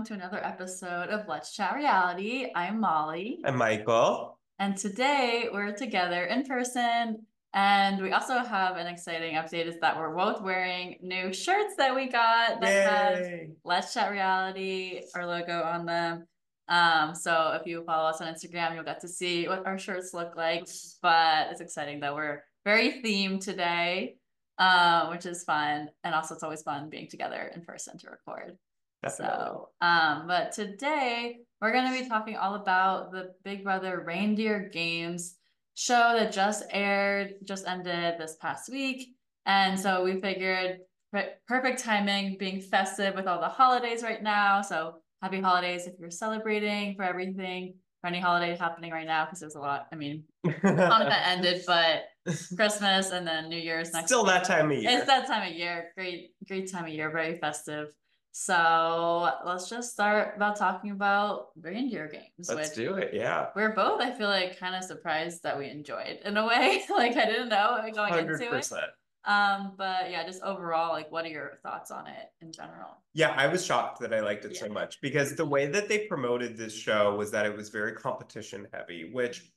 welcome to another episode of Let's Chat Reality. I'm Molly. I'm Michael. And today we're together in person. And we also have an exciting update is that we're both wearing new shirts that we got that Yay. have Let's Chat Reality, our logo on them. Um, so if you follow us on Instagram, you'll get to see what our shirts look like. But it's exciting that we're very themed today, uh, which is fun. And also it's always fun being together in person to record. Definitely. So, um, but today we're going to be talking all about the Big Brother Reindeer Games show that just aired, just ended this past week. And so we figured per- perfect timing being festive with all the holidays right now. So happy holidays if you're celebrating for everything, for any holiday happening right now, because there's a lot. I mean, Hanukkah ended, but Christmas and then New Year's next Still week. that time of year. It's that time of year. Great, great time of year. Very festive. So let's just start about talking about reindeer games. Let's do it. Yeah. We're both, I feel like, kind of surprised that we enjoyed in a way. like I didn't know going into Hundred it. Um, but yeah, just overall, like, what are your thoughts on it in general? Yeah, I was shocked that I liked it so much because the way that they promoted this show was that it was very competition heavy, which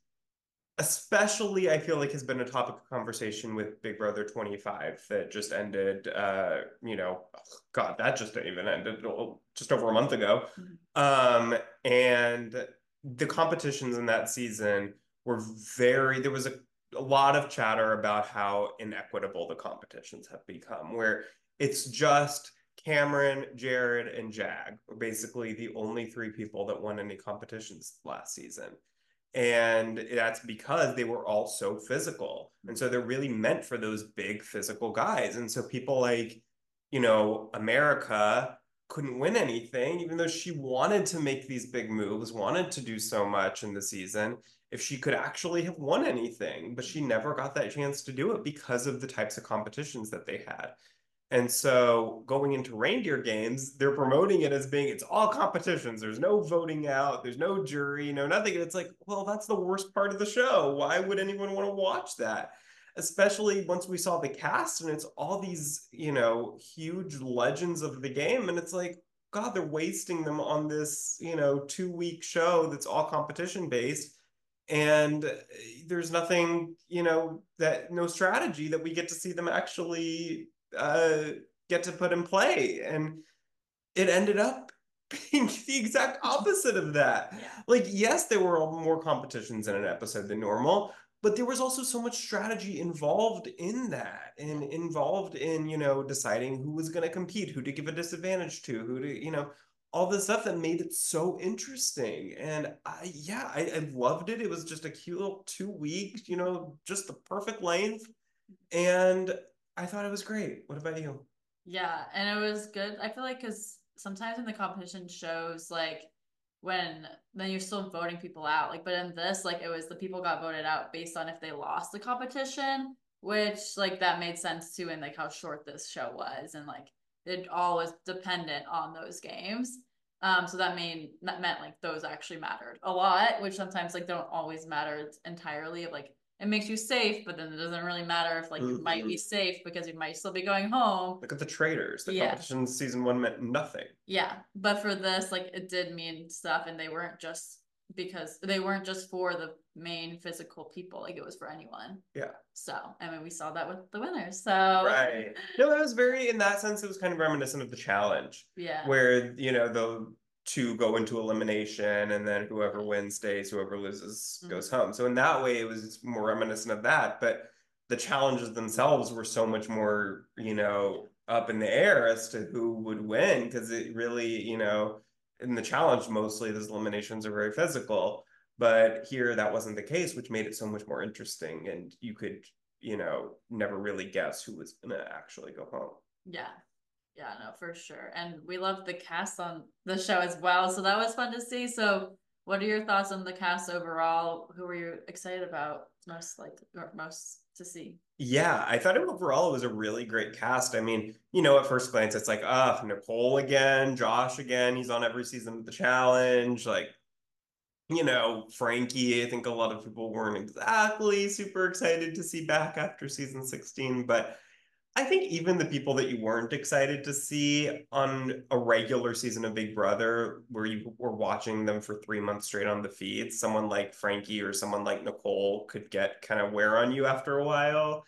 especially I feel like has been a topic of conversation with Big Brother 25 that just ended uh, you know, God, that just even ended just over a month ago. Um, and the competitions in that season were very there was a, a lot of chatter about how inequitable the competitions have become, where it's just Cameron, Jared, and Jag were basically the only three people that won any competitions last season. And that's because they were all so physical. And so they're really meant for those big physical guys. And so people like, you know, America couldn't win anything, even though she wanted to make these big moves, wanted to do so much in the season, if she could actually have won anything, but she never got that chance to do it because of the types of competitions that they had. And so going into reindeer games, they're promoting it as being it's all competitions. There's no voting out, there's no jury, no nothing. And it's like, well, that's the worst part of the show. Why would anyone want to watch that? Especially once we saw the cast and it's all these, you know, huge legends of the game. And it's like, God, they're wasting them on this, you know, two week show that's all competition based. And uh, there's nothing, you know, that no strategy that we get to see them actually uh, get to put in play. And it ended up being the exact opposite of that. Yeah. Like, yes, there were more competitions in an episode than normal, but there was also so much strategy involved in that and involved in, you know, deciding who was going to compete, who to give a disadvantage to, who to, you know, all the stuff that made it so interesting. And I, yeah, I, I loved it. It was just a cute little two weeks, you know, just the perfect length. And I thought it was great. What about you? Yeah, and it was good. I feel like because sometimes in the competition shows, like when then you're still voting people out. Like, but in this, like it was the people got voted out based on if they lost the competition, which like that made sense too, and like how short this show was, and like it all was dependent on those games. Um, so that mean that meant like those actually mattered a lot, which sometimes like don't always matter entirely. Like it makes you safe, but then it doesn't really matter if like you might mm-hmm. be safe because you might still be going home. Look at the Traitors. The Yeah. competition season one meant nothing. Yeah, but for this, like it did mean stuff, and they weren't just because they weren't just for the main physical people, like it was for anyone. Yeah. So, I mean, we saw that with the winners. So, Right. No, it was very, in that sense, it was kind of reminiscent of the challenge, yeah, where, you know, the two go into elimination and then whoever wins stays, whoever loses Mhm. goes home. So in that way, it was more reminiscent of that. But the challenges themselves were so much more, you know, up in the air as to who would win because it really, you know, in the challenge, mostly those eliminations are very physical. But here, that wasn't the case, which made it so much more interesting. And you could, you know, never really guess who was going to actually go home. yeah, yeah, no, for sure. And we loved the cast on the show as well, so that was fun to see. So, what are your thoughts on the cast overall? Who were you excited about most, like, or most to see? Yeah, I thought overall it was a really great cast. I mean, you know, at first glance, it's like, ah, Nicole again, Josh again. He's on every season of the challenge. Like, you know, Frankie, I think a lot of people weren't exactly super excited to see back after season 16, but I think even the people that you weren't excited to see on a regular season of Big Brother, where you were watching them for three months straight on the feed, someone like Frankie or someone like Nicole could get kind of wear on you after a while.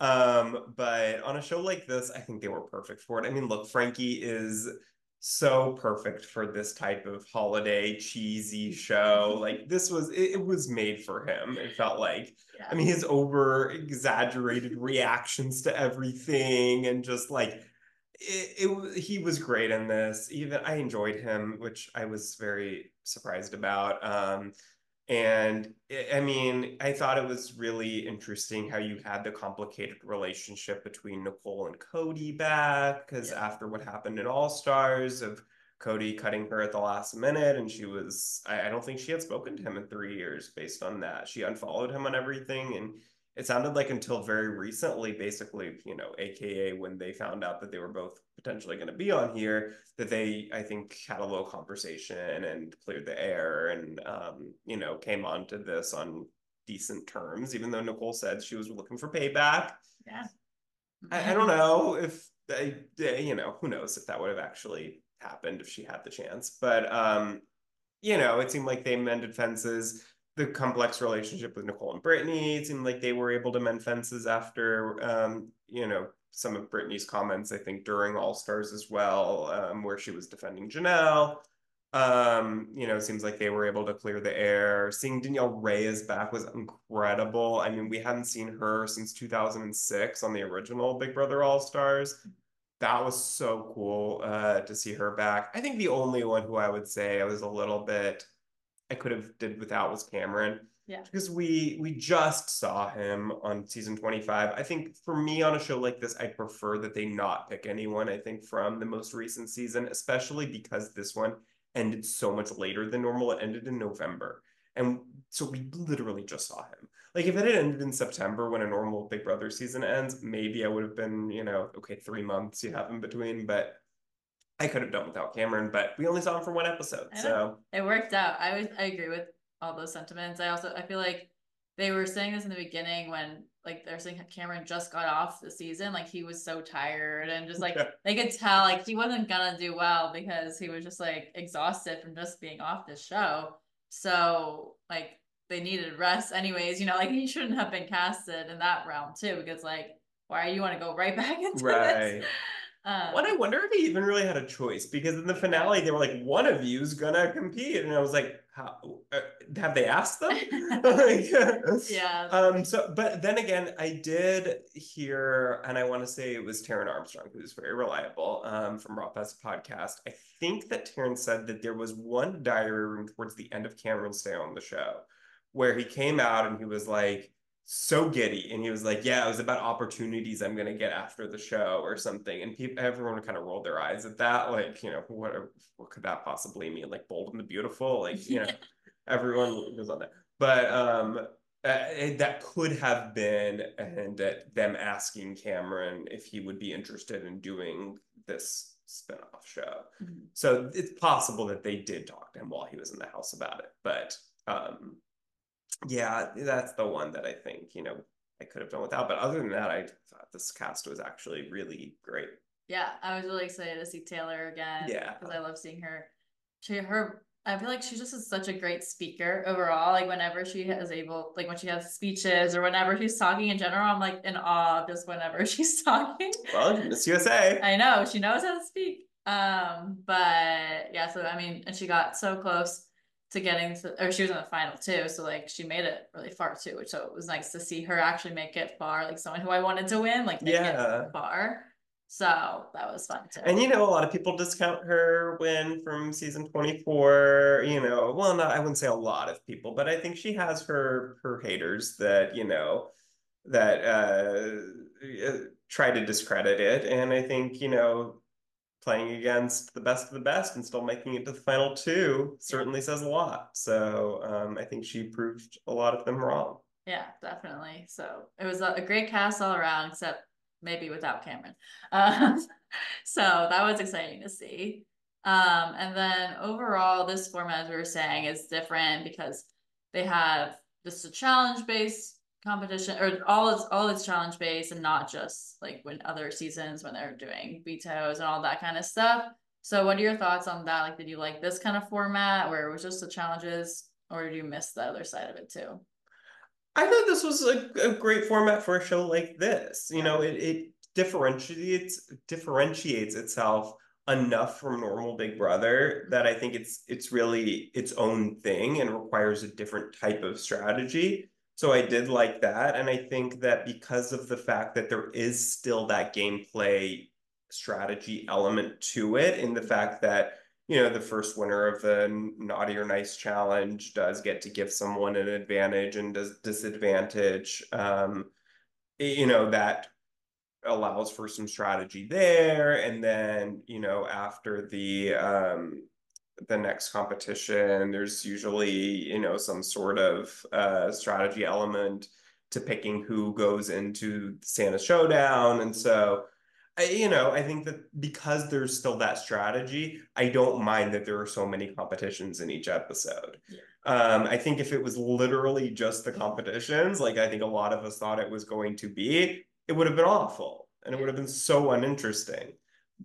Um, but on a show like this, I think they were perfect for it. I mean, look, Frankie is so perfect for this type of holiday cheesy show. Like this was it, it was made for him. It felt like. Yeah. I mean, his over exaggerated reactions to everything and just like it, it he was great in this. Even I enjoyed him, which I was very surprised about. Um and eh, I mean, I thought it was really interesting how you had the complicated relationship between Nicole and Cody back, because yeah. after what happened in All Stars, of Cody cutting her at the last minute, and she was, I, I don't think she had spoken to him in three years based on that. She unfollowed him on everything, and it sounded like until very recently, basically, you know, AKA when they found out that they were both potentially going to be on here, that they, I think, had a little conversation and cleared the air and, um, you know, came onto this on decent terms, even though Nicole said she was looking for payback. Yeah. I, I don't know if, they, you know, who knows if that would have actually happened if she had the chance. But, um, you know, it seemed like they mended fences the complex relationship with Nicole and Brittany. It seemed like they were able to mend fences after, um, you know, some of Brittany's comments, I think, during All Stars as well, um, where she was defending Janelle. Um, you know, seems like they were able to clear the air. Seeing Danielle Reyes back was incredible. I mean, we hadn't seen her since 2006 on the original Big Brother All Stars. That was so cool uh, to see her back. I think the only one who I would say I was a little bit I could have did without was Cameron. Yeah. Because we we just saw him on season 25. I think for me on a show like this, I prefer that they not pick anyone, I think, from the most recent season, especially because this one ended so much later than normal. It ended in November. And so we literally just saw him. Like if it had ended in September when a normal Big Brother season ends, maybe I would have been, you know, okay, three months you have in between. But I could have done without Cameron, but we only saw him for one episode, so it worked out. I was I agree with all those sentiments. I also I feel like they were saying this in the beginning when like they're saying Cameron just got off the season, like he was so tired and just like they could tell like he wasn't gonna do well because he was just like exhausted from just being off the show. So like they needed rest anyways, you know, like he shouldn't have been casted in that round too, because like why do you want to go right back into right. this? Um, what I wonder if he even really had a choice because in the finale they were like, one of you's gonna compete, and I was like, How, uh, have they asked them? like, yeah. Um. So, but then again, I did hear, and I want to say it was Taran Armstrong, who's very reliable, um, from Raw podcast. I think that Taran said that there was one diary room towards the end of Cameron's stay on the show where he came out and he was like so giddy and he was like yeah it was about opportunities i'm going to get after the show or something. And people everyone kind of rolled their eyes at that like you know what what could that possibly mean? Like bold and the beautiful? Like you know everyone goes on that. But um uh, that could have been and that them asking cameron if he would be interested in doing this spin-off show. Mm-hmm. so it's possible that they did talk to him while he was in the house about it but um yeah, that's the one that I think, you know, I could have done without. But other than that, I thought this cast was actually really great. Yeah, I was really excited to see Taylor again. Yeah. Because I love seeing her. She her I feel like she just is such a great speaker overall. Like whenever she is able, like when she has speeches or whenever she's talking in general, I'm like in awe just whenever she's talking. Well, Miss USA. I know she knows how to speak. Um, but yeah, so I mean, and she got so close to getting to, or she was in the final too. So like she made it really far too, which so it was nice to see her actually make it far. Like someone who I wanted to win, like make yeah. it far. So that was fun too. And you know, a lot of people discount her win from season 24. You know, well, not I wouldn't say a lot of people, but I think she has her her haters that, you know, that uh try to discredit it. And I think, you know, playing against the best of the best and still making it to the final two certainly says a lot. So um, I think she proved a lot of them wrong. Yeah, definitely. So it was a, great cast all around, except maybe without Cameron. Uh, so that was exciting to see. Um, and then overall, this format, as we were saying, is different because they have just a challenge based competition or all it's all it's challenge based and not just like when other seasons when they're doing vetoes and all that kind of stuff. So what are your thoughts on that? Like did you like this kind of format where it was just the challenges or did you miss the other side of it too? I thought this was a, a great format for a show like this. You know, it, it differentiates differentiates itself enough from normal Big Brother mm-hmm. that I think it's it's really its own thing and requires a different type of strategy. So I did like that. And I think that because of the fact that there is still that gameplay strategy element to it, in the fact that, you know, the first winner of the naughty or nice challenge does get to give someone an advantage and does disadvantage. Um, you know, that allows for some strategy there. And then, you know, after the um the next competition, there's usually, you know, some sort of uh strategy element to picking who goes into Santa Showdown. And so I, you know, I think that because there's still that strategy, I don't mind that there are so many competitions in each episode. Yeah. Um, I think if it was literally just the competitions, like I think a lot of us thought it was going to be, it would have been awful and it would have been so uninteresting.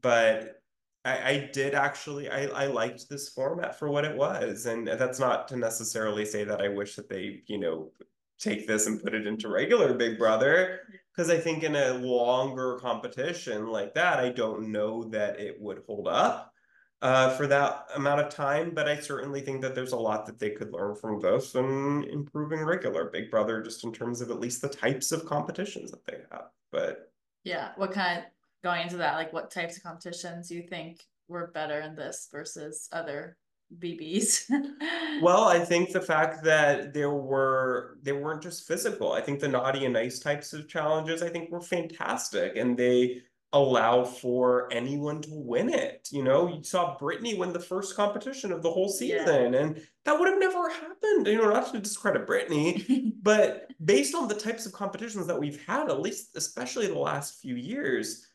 But I, I did actually I, I liked this format for what it was. And that's not to necessarily say that I wish that they, you know, take this and put it into regular Big Brother. Because I think in a longer competition like that, I don't know that it would hold up uh, for that amount of time. But I certainly think that there's a lot that they could learn from this and improving regular Big Brother, just in terms of at least the types of competitions that they have. But yeah, what kind going into that, like what types of competitions do you think were better in this versus other BBs? well, I think the fact that there were they weren't just physical. I think the naughty and nice types of challenges I think were fantastic and they allow for anyone to win it. You know, you saw Brittany win the first competition of the whole season, yeah. and that would have never happened. You know, not to discredit Brittany, but based on the types of competitions that we've had, at least especially the last few years,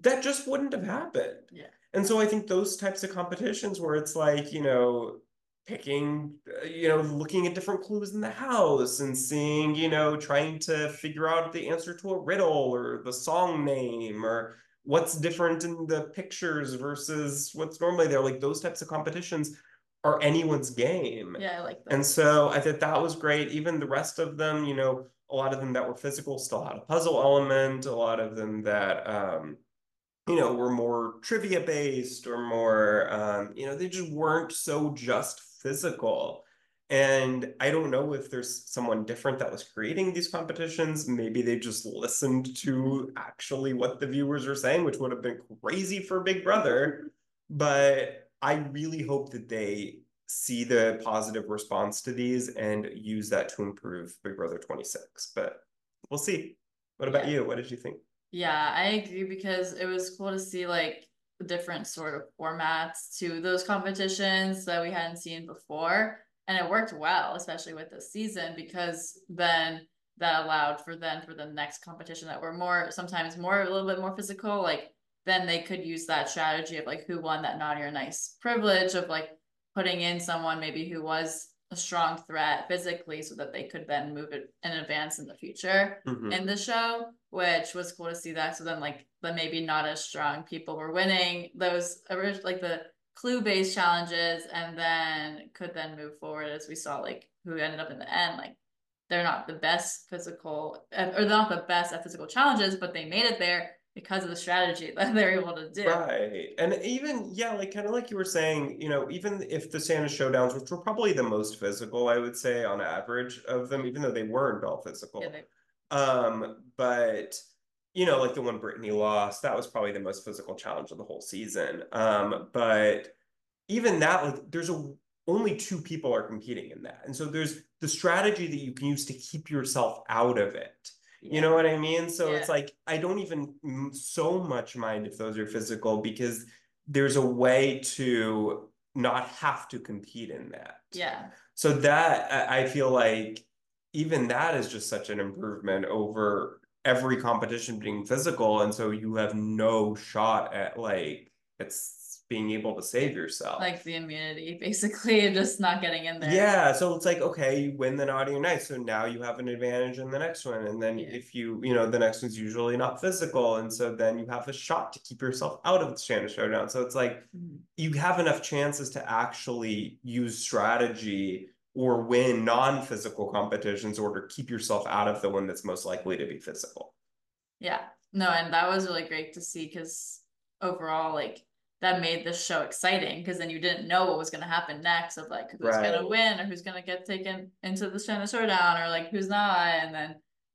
that just wouldn't have happened. Yeah. And so I think those types of competitions where it's like, you know, picking, uh, you know, looking at different clues in the house and seeing, you know, trying to figure out the answer to a riddle or the song name or what's different in the pictures versus what's normally there. Like those types of competitions are anyone's game. Yeah, I like that. And so I thought that was great. Even the rest of them, you know, a lot of them that were physical still had a puzzle element, a lot of them that um you know, were more trivia based or more, um, you know, they just weren't so just physical. And I don't know if there's someone different that was creating these competitions. Maybe they just listened to actually what the viewers were saying, which would have been crazy for Big Brother. But I really hope that they see the positive response to these and use that to improve Big Brother 26. But we'll see. What about yeah. you? What did you think? Yeah, I agree because it was cool to see like different sort of formats to those competitions that we hadn't seen before. And it worked well, especially with this season, because then that allowed for then for the next competition that were more sometimes more a little bit more physical, like then they could use that strategy of like who won that naughty or nice privilege of like putting in someone maybe who was a strong threat physically so that they could then move it in advance in the future mm-hmm. in the show which was cool to see that. So then like the maybe not as strong people were winning those like the clue based challenges and then could then move forward as we saw like who ended up in the end. Like they're not the best physical or they're not the best at physical challenges but they made it there because of the strategy that they're able to do. Right. And even, yeah, like kind of like you were saying, you know, even if the Santa showdowns, which were probably the most physical, I would say on average of them, even though they weren't all physical. Yeah, they... Um, but you know, like the one Brittany lost, that was probably the most physical challenge of the whole season. Um, but even that, like there's a only two people are competing in that. And so there's the strategy that you can use to keep yourself out of it you know what I mean? So yeah. it's like I don't even so much mind if those are physical because there's a way to not have to compete in that. Yeah. So that I feel like even that is just such an improvement over every competition being physical and so you have no shot at like it's being able to save yourself. Like the immunity, basically, just not getting in there. Yeah, so it's like okay, you win the naughty or nice, so now you have an advantage in the next one, and then Yeah. if you you know the next one's usually not physical, and so then you have a shot to keep yourself out of the Santa Showdown. So it's like Mhm. you have enough chances to actually use strategy or win non-physical competitions or to keep yourself out of the one that's most likely to be physical. Yeah. No, and that was really great to see because overall, like that made this show exciting because then you didn't know what was gonna happen next of like who's gonna win or who's gonna get taken into the Santa Showdown or like who's not, and then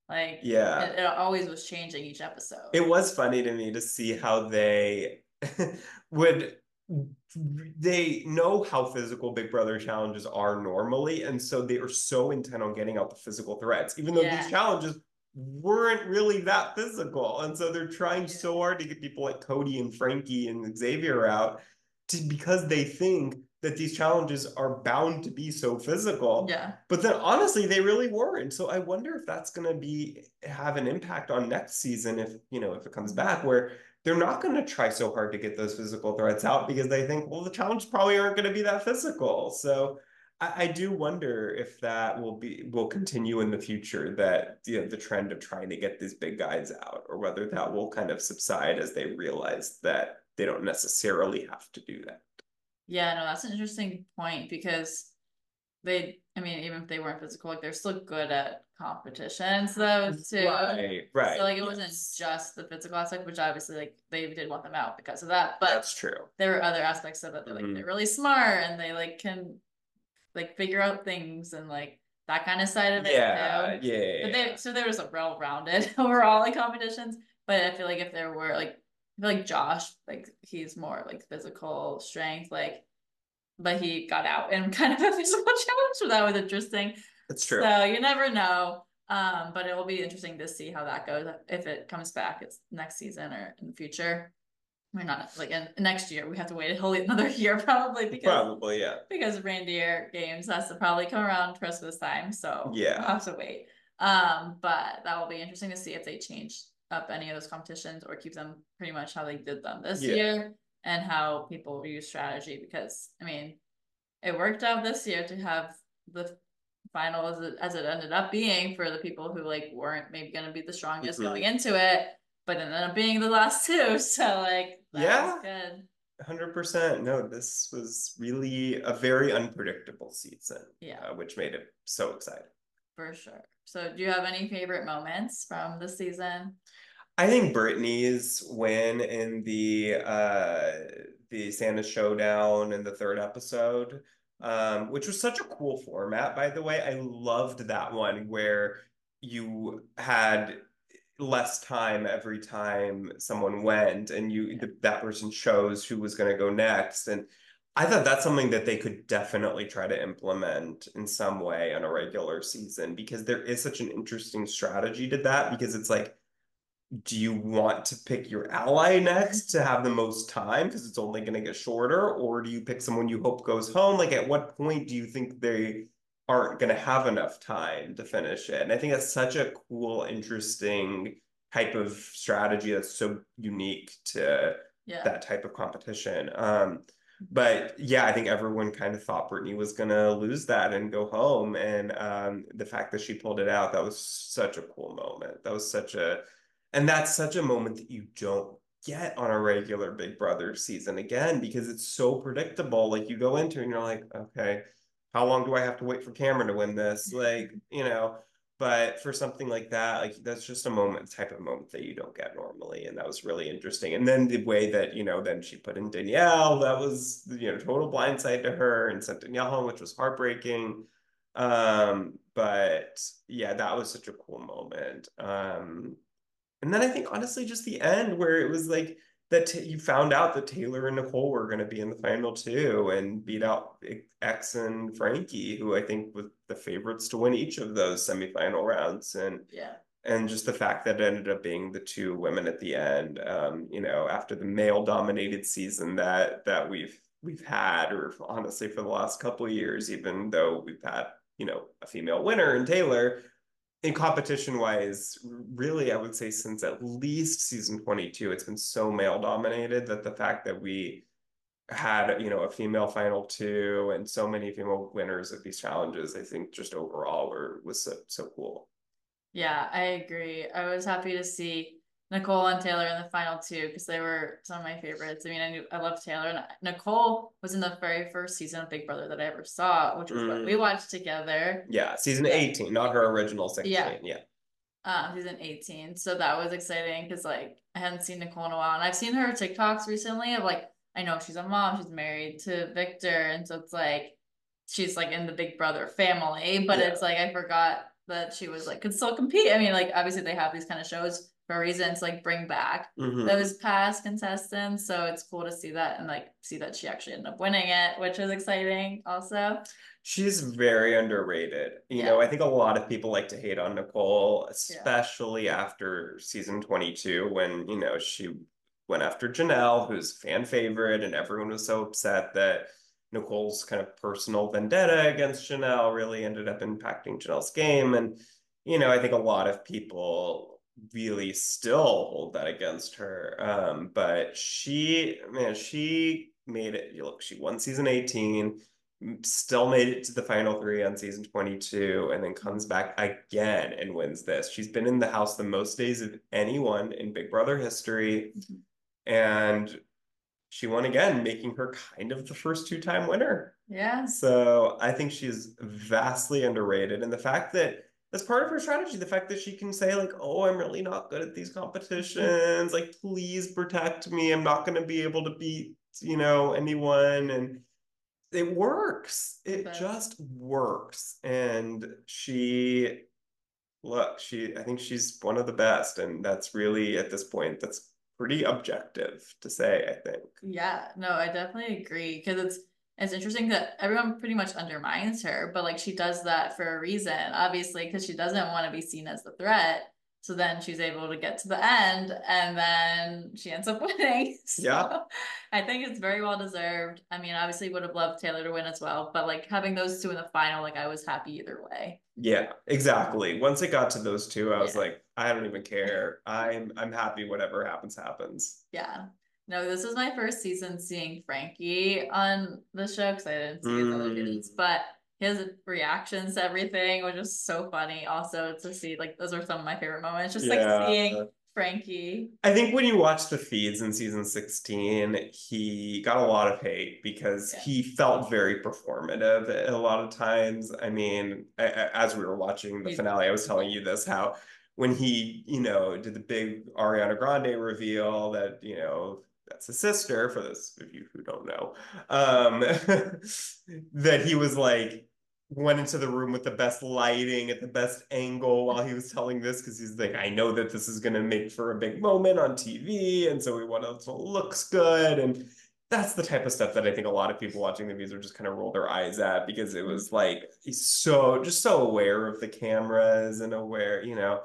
like Yeah. it, it always was changing each episode. It was funny to me to see how they would they know how physical Big Brother challenges are normally, and so they are so intent on getting out the physical threats, even though Yeah. these challenges weren't really that physical. And so they're trying so hard to get people like Cody and Frankie and Xavier out to because they think that these challenges are bound to be so physical. yeah. But then honestly, they really weren't. So I wonder if that's gonna be have an impact on next season if you know if it comes back where they're not gonna try so hard to get those physical threats out because they think, well, the challenges probably aren't gonna be that physical. So I, I do wonder if that will be will continue in the future that you know the trend of trying to get these big guys out, or whether that will kind of subside as they realize that they don't necessarily have to do that. Yeah, no, that's an interesting point because they, I mean, even if they weren't physical, like they're still good at competitions though too. Right, right. So like it wasn't just the physical aspect, which obviously like they did want them out because of that. But That's true. there were other aspects of it that like Mhm. they're really smart and they like can like figure out things and like that kind of side of it Yeah, too. yeah. But they so there was a well rounded overall like competitions. But I feel like if there were like I feel like Josh, like he's more like physical strength, like but he got out and kind of a physical challenge, so that was interesting. It's true. So you never know. Um, but it will be interesting to see how that goes if it comes back. It's next season or in the future. We're not like in next year. We have to wait a whole another year probably because Probably, yeah. because reindeer games has to probably come around Christmas time. So Yeah. we'll have to wait. Um, but that will be interesting to see if they change up any of those competitions or keep them pretty much how they did them this Yeah. year and how people use strategy because I mean it worked out this year to have the final as it, as it ended up being for the people who like weren't maybe going to be the strongest Mhm. going into it but it ended up being the last two so like that Yeah. was good 100%. No, this was really a very unpredictable season, yeah uh, which made it so exciting. For sure. So, do you have any favorite moments from the season? I think Brittany's win in the uh the Santa Showdown in the third episode, um, which was such a cool format, by the way. I loved that one where you had less time every time someone went and you th- that person chose who was going to go next and I thought that's something that they could definitely try to implement in some way on a regular season because there is such an interesting strategy to that because it's like do you want to pick your ally next to have the most time because it's only going to get shorter or do you pick someone you hope goes home? Like at what point do you think they aren't going to have enough time to finish it and i think that's such a cool interesting type of strategy that's so unique to Yeah. that type of competition um but yeah, I think everyone kind of thought Brittany was gonna lose that and go home. And um, the fact that she pulled it out, that was such a cool moment. That was such a, and that's such a moment that you don't get on a regular Big Brother season again because it's so predictable. Like you go into and you're like, okay, how long do I have to wait for Cameron to win this? Like, you know, but for something like that, like that's just a moment, type of moment that you don't get normally. And that was really interesting. And then the way that, you know, then she put in Danielle, that was, you know, total blindside to her and sent Danielle home, which was heartbreaking. Um, but yeah, that was such a cool moment. Um, and then I think honestly, just the end where it was like that you found out that Taylor and Nicole were going to be in the final two and beat out X and Frankie, who I think was the favorites to win each of those semifinal rounds. And Yeah. and just the fact that it ended up being the two women at the end, um, you know, after the male dominated season that that we've we've had, or honestly for the last couple of years, even though we've had, you know, a female winner in Taylor, in competition wise, really, I would say since at least season 22, it's been so male dominated that the fact that we had you know a female final two and so many female winners of these challenges i think just overall were was so, so cool. Yeah i agree. I was happy to see nicole and taylor in the final two because they were some of my favorites i mean i knew i love taylor and nicole was in the very first season of big brother that i ever saw which was mm. what we watched together yeah season yeah. 18 not her original 16 yeah, yeah. Um, she's in 18. So that was exciting because like I hadn't seen Nicole in a while. And I've seen her TikToks recently of like I know she's a mom, she's married to Victor, and so it's like she's like in the Big Brother family, but yeah. it's like I forgot that she was like could still compete. I mean, like obviously they have these kind of shows for a reason to like bring back mm-hmm. those past contestants. So it's cool to see that and like see that she actually ended up winning it, which is exciting also. She's very underrated. You yeah. know, I think a lot of people like to hate on Nicole, especially yeah. after season 22 when, you know, she went after Janelle, who's fan favorite, and everyone was so upset that Nicole's kind of personal vendetta against Janelle really ended up impacting Janelle's game. And, you know, I think a lot of people really still hold that against her. Um, but she, man, she made it. You look, she won season 18, still made it to the final three on season 22, and then comes back again and wins this. She's been in the house the most days of anyone in Big Brother history. Mm-hmm and she won again, making her kind of the first two time winner. Yeah. So I think she's vastly underrated. And the fact that that's part of her strategy, the fact that she can say, like, oh, I'm really not good at these mm-hmm. competitions. Like, please protect me. I'm not going to be able to beat, you know, anyone. And it works. It but... just works. And she, look, she, I think she's one of the best. And that's really, at this point, that's pretty objective to say, I think. Yeah, no, I definitely agree because it's it's interesting that everyone pretty much undermines her, but like she does that for a reason, obviously, because she doesn't want to be seen as the threat. So then she's able to get to the end and then she ends up winning. So yeah. I think it's very well deserved. I mean, obviously would have loved Taylor to win as well, but like having those two in the final, like I was happy either way. Yeah, exactly. Once it got to those two, I was yeah. like, I don't even care. I'm I'm happy whatever happens happens. Yeah. No, this was my first season seeing Frankie on the show because I didn't see his other dudes, mm. but his reactions to everything was just so funny. Also to see like those were some of my favorite moments. Just yeah. like seeing Frankie. I think when you watch the feeds in season 16, he got a lot of hate because yeah. he felt very performative a lot of times. I mean, as we were watching the finale, I was telling you this how when he, you know, did the big Ariana Grande reveal that, you know, that's his sister for those of you who don't know um that he was like went into the room with the best lighting at the best angle while he was telling this because he's like i know that this is going to make for a big moment on tv and so we want it to looks good. And that's the type of stuff that i think a lot of people watching the views are just kind of roll their eyes at because it was like he's so just so aware of the cameras and aware you know?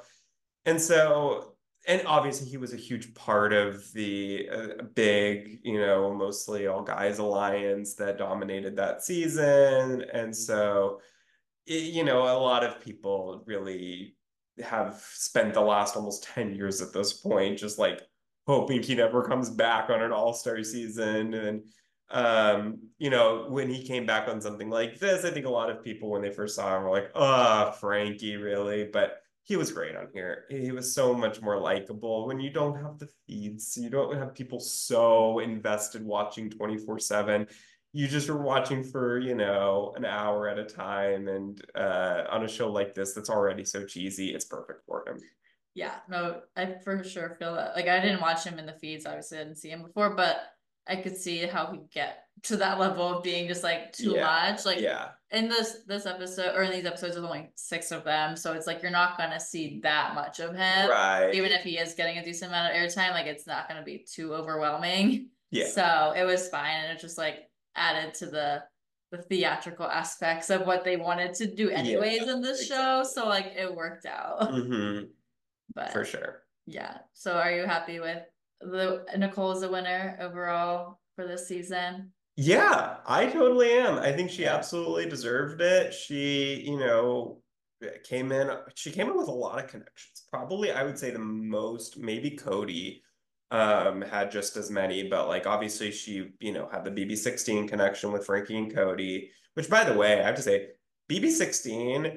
And so and obviously he was a huge part of the uh, big, you know, mostly all guys alliance that dominated that season. And so, it, you know, a lot of people really have spent the last almost 10 years at this point just like hoping he never comes back on an all-star season. And um you know when he came back on something like this i think a lot of people when they first saw him were like oh frankie really? But he was great on here. He was so much more likable when you don't have the feeds. You don't have people so invested watching 24 7. You just are watching for, you know, an hour at a time. And uh, on a show like this that's already so cheesy, it's perfect for him. Yeah, no, I for sure feel that. Like, I didn't watch him in the feeds. Obviously, I didn't see him before, but I could see how he get to that level of being just like too yeah. much. Like, yeah in this this episode or in these episodes there's only six of them so it's like you're not gonna see that much of him. Right. Even if he is getting a decent amount of airtime like it's not gonna be too overwhelming. Yeah. So it was fine and it just like added to the the theatrical aspects of what they wanted to do anyways yeah, in this exactly. show so like it worked out. Mm-hmm. but for sure. yeah. So are you happy with the Nicole's the winner overall for this season yeah, I totally am. I think she absolutely deserved it. She, you know, came in, she came in with a lot of connections. Probably, I would say the most, maybe Cody, um, had just as many, but like obviously she, you know, had the BB16 connection with Frankie and Cody, which by the way, I have to say, BB16 uh,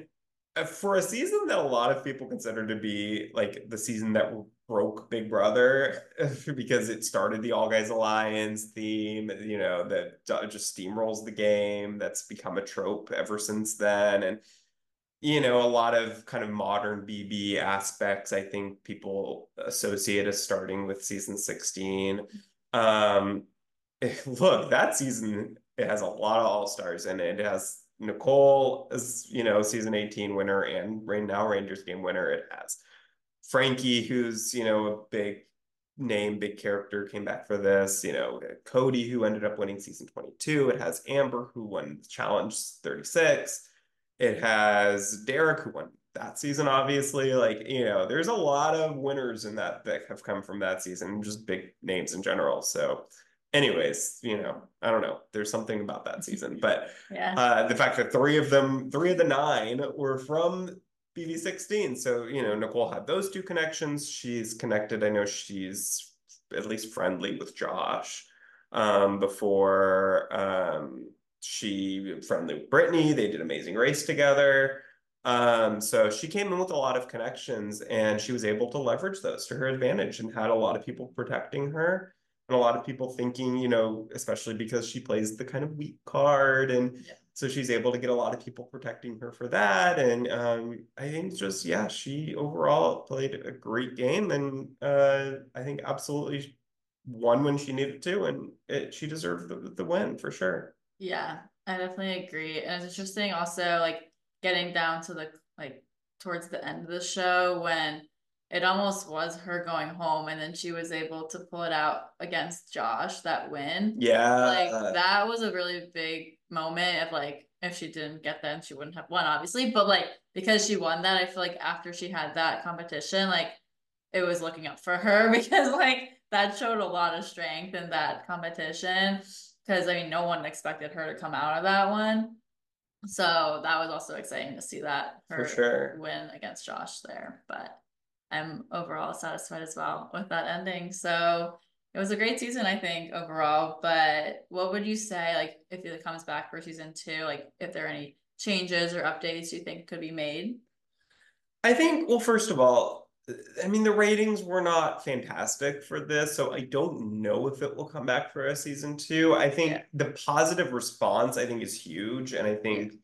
for a season that a lot of people consider to be like the season that broke Big Brother because it started the All Guys Alliance theme, you know, that just steamrolls the game. That's become a trope ever since then. And you know, a lot of kind of modern BB aspects, I think people associate as starting with season 16. Um, look, that season it has a lot of all-stars in it. It has Nicole is, you know, season 18 winner and right now Reindeer Games winner. It has Frankie, who's, you know, a big name, big character, came back for this. You know, Cody, who ended up winning season 22. It has Amber, who won Challenge 36 it has Derek who won that season, obviously. Like, you know, there's a lot of winners in that that have come from that season, just big names in general. So, anyways, you know, I don't know. There's something about that season. But yeah. uh, the fact that three of them, three of the nine were from BB16. So, you know, Nicole had those two connections. She's connected. I know she's at least friendly with Josh um, before um, she friendly with Brittany. They did Amazing Race together. Um, so she came in with a lot of connections and she was able to leverage those to her advantage and had a lot of people protecting her a lot of people thinking, you know, especially because she plays the kind of weak card and yeah. so she's able to get a lot of people protecting her for that. And um, I think just, yeah, she overall played a great game and uh, I think absolutely won when she needed to and it, she deserved the, the win for sure. Yeah, I definitely agree. And it's interesting also like getting down to the like towards the end of the show when it almost was her going home and then she was able to pull it out against Josh that win. Yeah. Like that was a really big moment of like if she didn't get that she wouldn't have won obviously, but like because she won that I feel like after she had that competition like it was looking up for her because like that showed a lot of strength in that competition because I mean, no one expected her to come out of that one. So that was also exciting to see that her For sure. win against Josh there. But I'm overall satisfied as well with that ending. So it was a great season, I think, overall. But what would you say, like, if it comes back for season two, like, if there are any changes or updates you think could be made? I think, well, first of all, I mean, the ratings were not fantastic for this, so I don't know if it will come back for a season two. I think yeah. the positive response, I think, is huge, and I think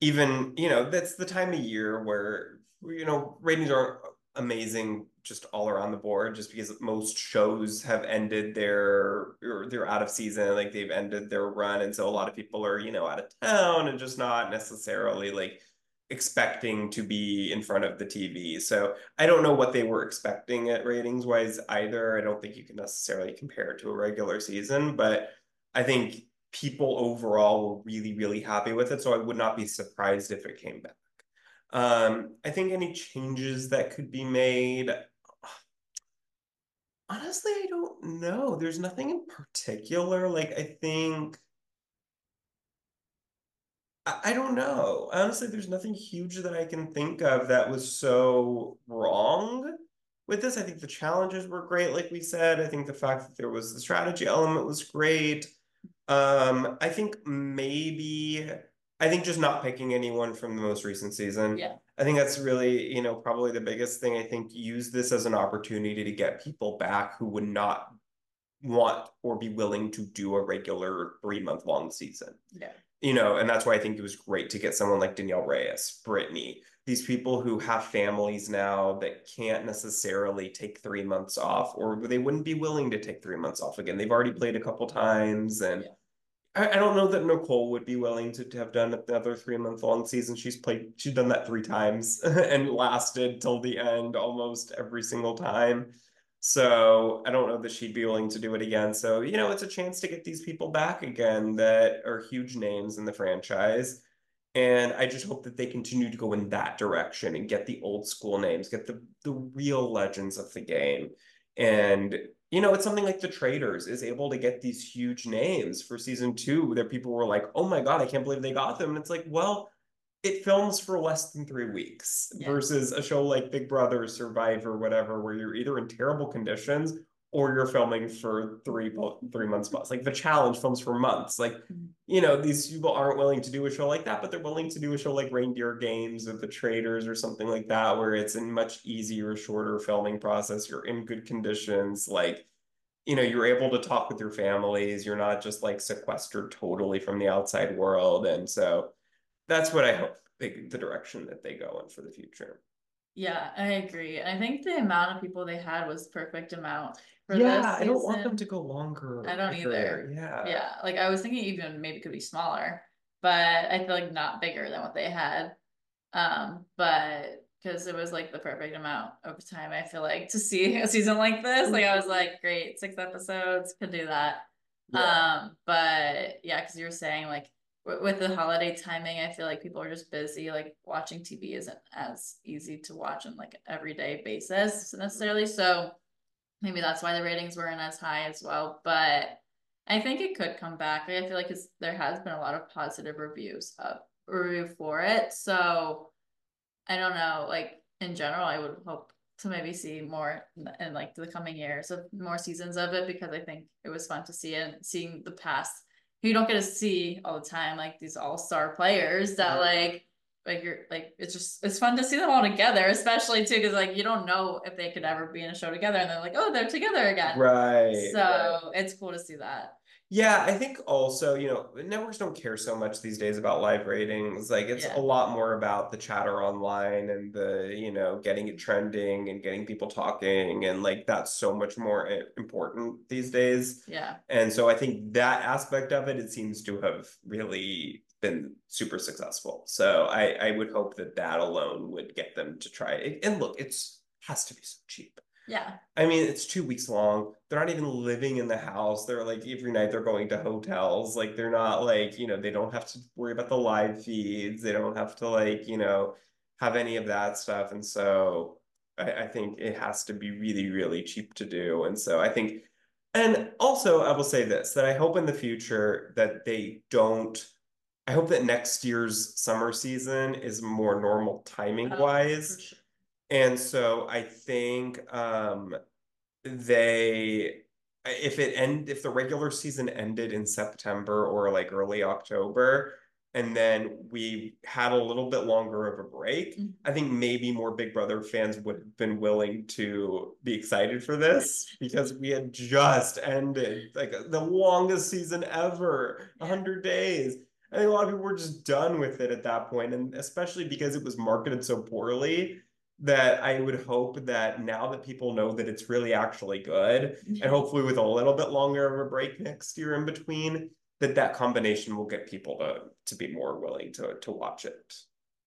even you know that's the time of year where you know ratings aren't amazing just all around the board, just because most shows have ended their or they're out of season, like they've ended their run, and so a lot of people are you know out of town and just not necessarily like expecting to be in front of the TV. So I don't know what they were expecting at ratings wise either. I don't think you can necessarily compare it to a regular season, but I think people overall were really, really happy with it. So I would not be surprised if it came back. Um, I think any changes that could be made. Honestly, I don't know. There's nothing in particular. Like, I think I don't know. Honestly, there's nothing huge that I can think of that was so wrong with this. I think the challenges were great, like we said. I think the fact that there was the strategy element was great. Um, I think maybe I think just not picking anyone from the most recent season. Yeah. I think that's really, you know, probably the biggest thing. I think use this as an opportunity to get people back who would not want or be willing to do a regular three month long season. Yeah you know, and that's why I think it was great to get someone like Danielle Reyes, Brittany, these people who have families now that can't necessarily take three months off, or they wouldn't be willing to take three months off again. They've already played a couple times, and yeah. I, don't know that Nicole would be willing to, to have done another three month long season. She's played, she's done that three times and lasted till the end almost every single time. So I don't know that she'd be willing to do it again. So, you know, it's a chance to get these people back again that are huge names in the franchise. And I just hope that they continue to go in that direction and get the old school names, get the the real legends of the game. And you know, it's something like the Traitors is able to get these huge names for season two that people were like, oh my God, I can't believe they got them. And it's like, well, it films for less than three weeks yeah. versus a show like Big Brother, Survivor, whatever, where you're either in terrible conditions or you're filming for three three months plus. Like the challenge films for months. Like, Mhm. you know, these people aren't willing to do a show like that, but they're willing to do a show like Reindeer Games with the Traitors or something like that, where it's a much easier, shorter filming process. You're in good conditions, like you know, you're able to talk with your families. You're not just like sequestered totally from the outside world. And so that's what I hope they, the direction that they go in for the future. Yeah, I agree. I think the amount of people they had was perfect amount for yeah, this I don't want them to go longer. I don't either. Yeah. Yeah, like I was thinking even maybe could be smaller, but I feel like not bigger than what they had. Um, but because it was like the perfect amount of time I feel like to see a season like this. Like I was like, great, six episodes, could do that. Yeah. Um, but yeah, because you were saying like with the holiday timing, I feel like people are just busy. Like watching TV isn't as easy to watch on like an everyday basis necessarily. So maybe that's why the ratings weren't as high as well. But I think it could come back. I feel like it's, there has been a lot of positive reviews of review for it. So I don't know. Like in general, I would hope to maybe see more in, in like the coming years of more seasons of it because I think it was fun to see and seeing the past. You don't get to see all the time like these all star players that like like you're like it's just it's fun to see them all together, especially too because like you don't know if they could ever be in a show together and they're like oh they're together again. Right. So it's cool to see that. Yeah, I think also, you know, networks don't care so much these days about live ratings. Like it's Yeah. a lot more about the chatter online and the, you know, getting it trending and getting people talking and like that's so much more important these days. Yeah. And so I think that aspect of it, it seems to have really been super successful. So I, I would hope that that alone would get them to try it. And look, it's has to be so cheap. Yeah. I mean, it's two weeks long. They're not even living in the house. They're like every night they're going to hotels. Like they're not like, you know, they don't have to worry about the live feeds. They don't have to like, you know, have any of that stuff. And so I, I think it has to be really, really cheap to do. And so I think, and also I will say this, that I hope in the future that they don't, I hope that next year's summer season is more normal timing Oh, wise for sure. and so I think um they if it end if the regular season ended in September or like early October and then we had a little bit longer of a break, Mhm. I think maybe more Big Brother fans would have been willing to be excited for this because we had just ended like the longest season ever, Yeah. 100 days. I think a lot of people were just done with it at that point, and especially because it was marketed so poorly that I would hope that now that people know that it's really actually good, mm-hmm. and hopefully with a little bit longer of a break next year in between, that that combination will get people to to be more willing to to watch it.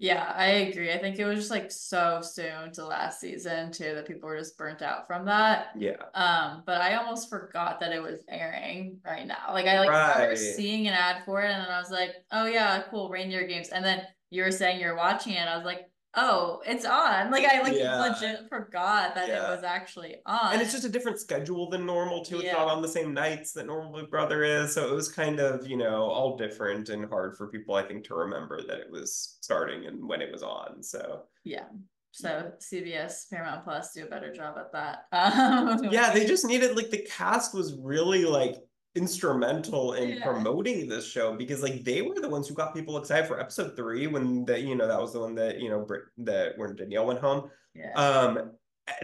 Yeah, I agree. I think it was just like so soon to last season too that people were just burnt out from that. Yeah. Um, but I almost forgot that it was airing right now. Like I like remember Right. seeing an ad for it and then I was like, oh yeah, cool, reindeer games. And then you were saying you're watching it. I was like, oh, it's on. Like I like Yeah. legit forgot that Yeah. it was actually on. And it's just a different schedule than normal too. It's Yeah. not on the same nights that normal Big Brother is. So it was kind of, you know, all different and hard for people, I think, to remember that it was starting and when it was on. So yeah. So CBS, Paramount Plus do a better job at that. Um, yeah, they just needed like the cast was really like instrumental in Yeah. promoting this show because like they were the ones who got people excited for episode three when that you know that was the one that you know Brit that when Danielle went home. yeah. Um,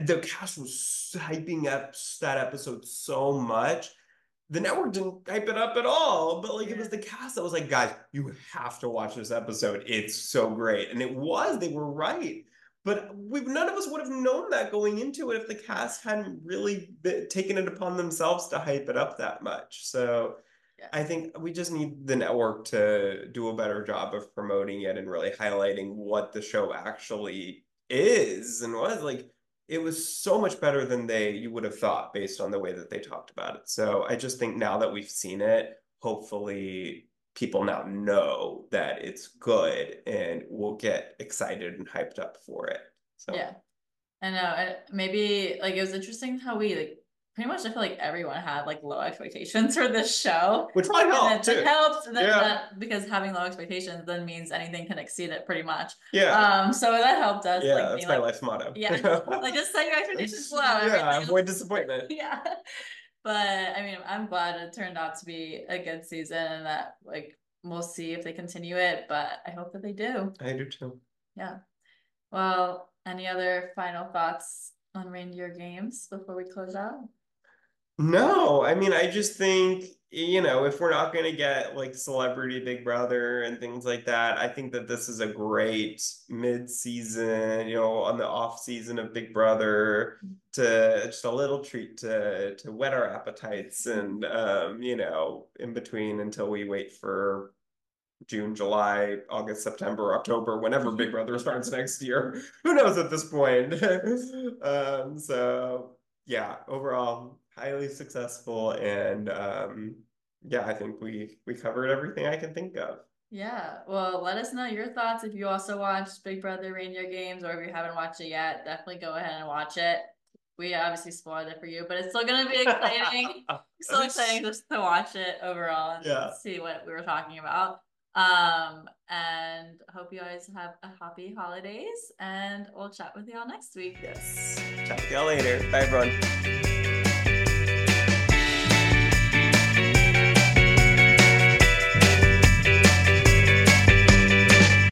the cast was hyping up that episode so much. The network didn't hype it up at all, but like it was the cast that was like, guys, you have to watch this episode. It's so great, and it was. They were right. But we none of us would have known that going into it if the cast hadn't really been, taken it upon themselves to hype it up that much. So Yeah. I think we just need the network to do a better job of promoting it and really highlighting what the show actually is and was like it was so much better than they you would have thought based on the way that they talked about it. So I just think now that we've seen it, hopefully people now know that it's good and will get excited and hyped up for it. So Yeah. I know. Maybe like it was interesting how we like pretty much I feel like everyone had like low expectations for this show. Which probably helped it, too. helps and then Yeah. that, because having low expectations then means anything can exceed it pretty much. Yeah. Um so that helped us yeah, like that's my like, life's motto. yeah, like just set your expectations low. Yeah, avoid disappointment. yeah. But I mean, I'm glad it turned out to be a good season and that like we'll see if they continue it, but I hope that they do. I do too. Yeah. Well, any other final thoughts on reindeer games before we close out? No, I mean, I just think, you know, if we're not going to get like celebrity Big Brother and things like that, I think that this is a great mid-season, you know, on the off season of Big Brother to just a little treat to to whet our appetites and um, you know, in between until we wait for June, July, August, September, October, whenever Big Brother starts next year. Who knows at this point? um, so yeah, overall highly successful and um yeah, I think we we covered everything I can think of. Yeah, well, let us know your thoughts if you also watched Big Brother Reindeer Games or if you haven't watched it yet, definitely go ahead and watch it. We obviously spoiled it for you, but it's still gonna be exciting. so exciting just to watch it overall and Yeah. see what we were talking about. Um, and hope you guys have a happy holidays and we'll chat with y'all next week. Yes. Chat with y'all later. Bye everyone.